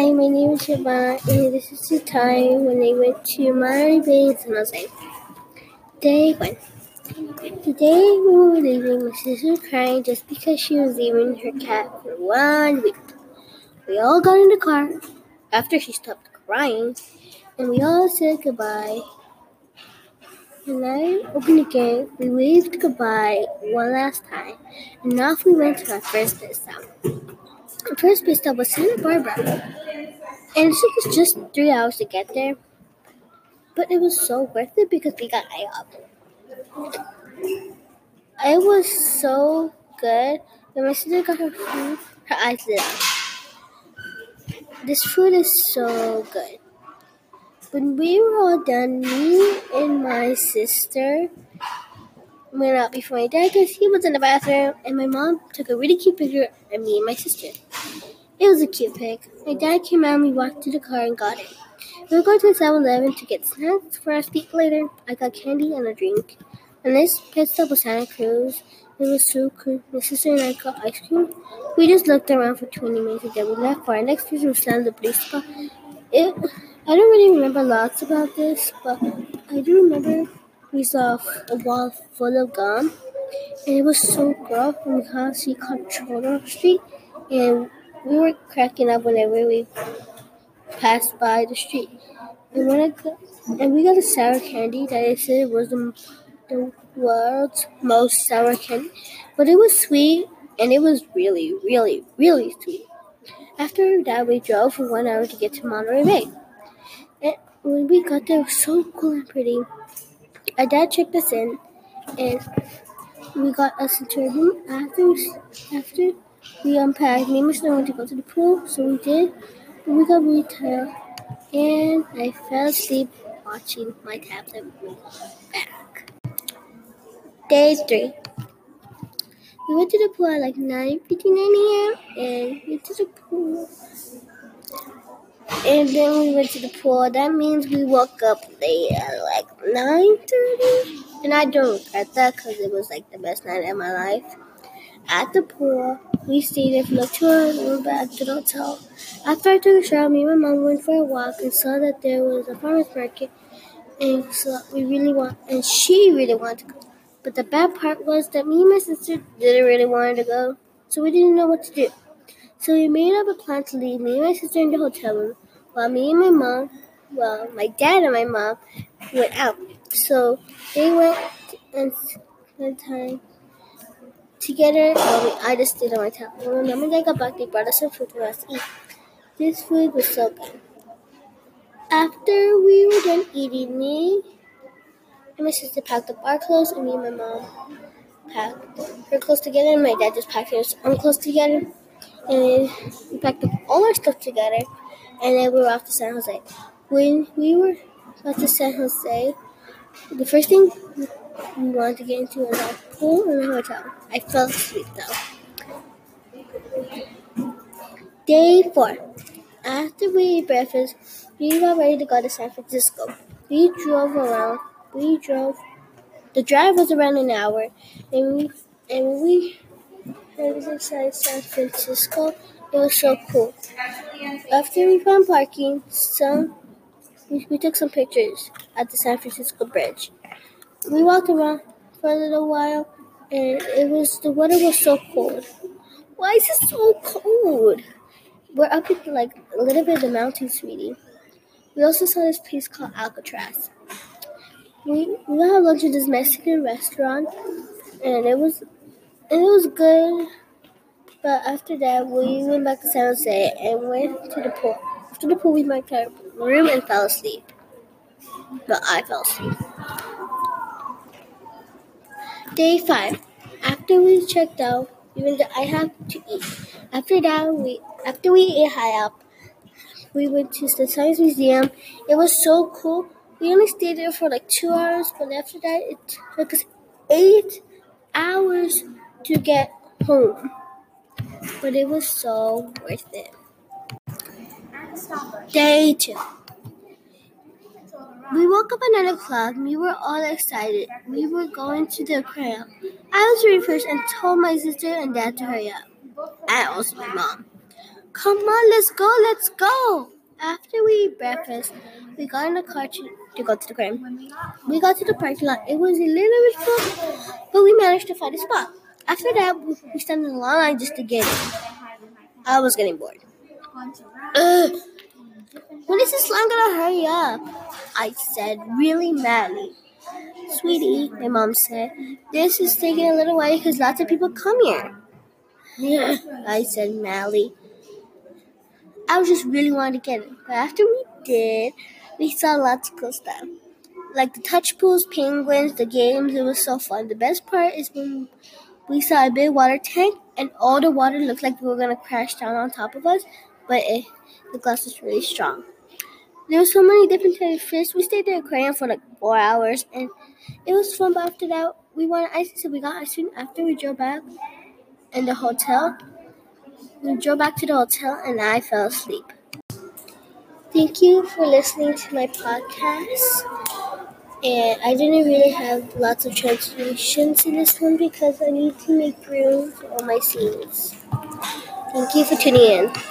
Hi, my name is Shabana, and this is the time when I went to Monterey Bay in San Jose. Day one. Today we were leaving, my sister was crying just because she was leaving her cat for one week. We all got in the car after she stopped crying, and we all said goodbye. And I opened the gate, we waved goodbye one last time, and off we went to our first stop. Our first pit stop was Santa Barbara, and it took us just three hours to get there. But it was so worth it because we got IHOP. It was so good. When my sister got her food, her eyes lit up. This food is so good. When we were all done, me and my sister went out before my dad because he was in the bathroom, and my mom took a really cute picture of me and my sister. It was a cute pic. My dad came out and we walked to the car and got it. We were going to 7 Eleven to get snacks for to eat later. I got candy and a drink. And this pit stop was Santa Cruz. It was so cool. My sister and I got ice cream. We just looked around for 20 minutes and then we left for our next visit was Santa Police. It, I don't really remember lots about this, but I do remember we saw a wall full of gum, and it was so gross and we controlled our street, and we were cracking up whenever we passed by the street. And when I and we got a sour candy that I said was the, the world's most sour candy, but it was sweet, and it was really, really, really sweet. After that, we drove for one hour to get to Monterey Bay. And when we got there, it was so cool and pretty. Our dad checked us in, and we got us into a room. After after we unpacked, me and my sister wanted to go to the pool, so we did. We got tired, and I fell asleep watching my tablet back. Day three. We went to the pool at like 9 59 a.m. and we went to the pool. And then we went to the pool. That means we woke up late at like 9.30. And I don't regret that because it was like the best night of my life. At the pool, we stayed there for like two hours and went back to the hotel. After I took a shower, me and my mom went for a walk and saw that there was a farmer's market. And so we really want, and she really wanted to go. But the bad part was that me and my sister didn't really want to go, so we didn't know what to do. So we made up a plan to leave me and my sister in the hotel room, while me and my mom, well, my dad and my mom went out. So they went and spent time together, we, I just stayed on my hotel. When mom and dad got back, they brought us some food for us to eat. This food was so good. After we were done eating, me and my sister packed up our clothes, and me and my mom packed her clothes together, and my dad just packed his own clothes together. And we packed up all our stuff together, and then we were off to San Jose. When we were off to San Jose, the first thing we wanted to get into a pool in the hotel. I fell asleep though. Day four. After we ate breakfast, we got ready to go to San Francisco. We drove around we drove. The drive was around an hour, and we and we headed inside San Francisco. It was so cool. After we found parking, some we, we took some pictures at the San Francisco Bridge. We walked around for a little while, and it was the weather was so cold. Why is it so cold? We're up in like a little bit of the mountains, sweetie. We also saw this place called Alcatraz we we had lunch at this Mexican restaurant, and it was it was good. But after that, we went back to San Jose and went to the pool. After the pool, we went to our room and fell asleep. But I fell asleep. Day five. After we checked out, we went to IHOP to eat. After that, we after we ate IHOP, we went to the Science Museum. It was so cool we only stayed there for like two hours, but after that, it took us eight hours to get home. But it was so worth it. Day two. We woke up at 9 o'clock. We were all excited. We were going to the aquarium. I was ready first and told my sister and dad to hurry up. And also my mom. Come on, let's go, let's go. After we eat breakfast, we got in the car to, to go to the aquarium. We got to the parking lot. It was a little bit full, but we managed to find a spot. After that, we stood in a long line just to get in. I was getting bored. Ugh. When is this line gonna hurry up? I said, really madly. Sweetie, my mom said, this is taking a little while because lots of people come here. Yeah, I said madly. I was just really wanting to get it. But after we did, we saw lots of cool stuff. Like the touch pools, penguins, the games, it was so fun. The best part is when we saw a big water tank and all the water looked like we were gonna crash down on top of us, but it, the glass was really strong. There were so many different types of fish. We stayed there at aquarium for like four hours and it was fun, but after that we wanted ice so we got ice cream after we drove back in the hotel. We drove back to the hotel and I fell asleep. Thank you for listening to my podcast. And I didn't really have lots of translations in this one because I need to make room for all my scenes. Thank you for tuning in.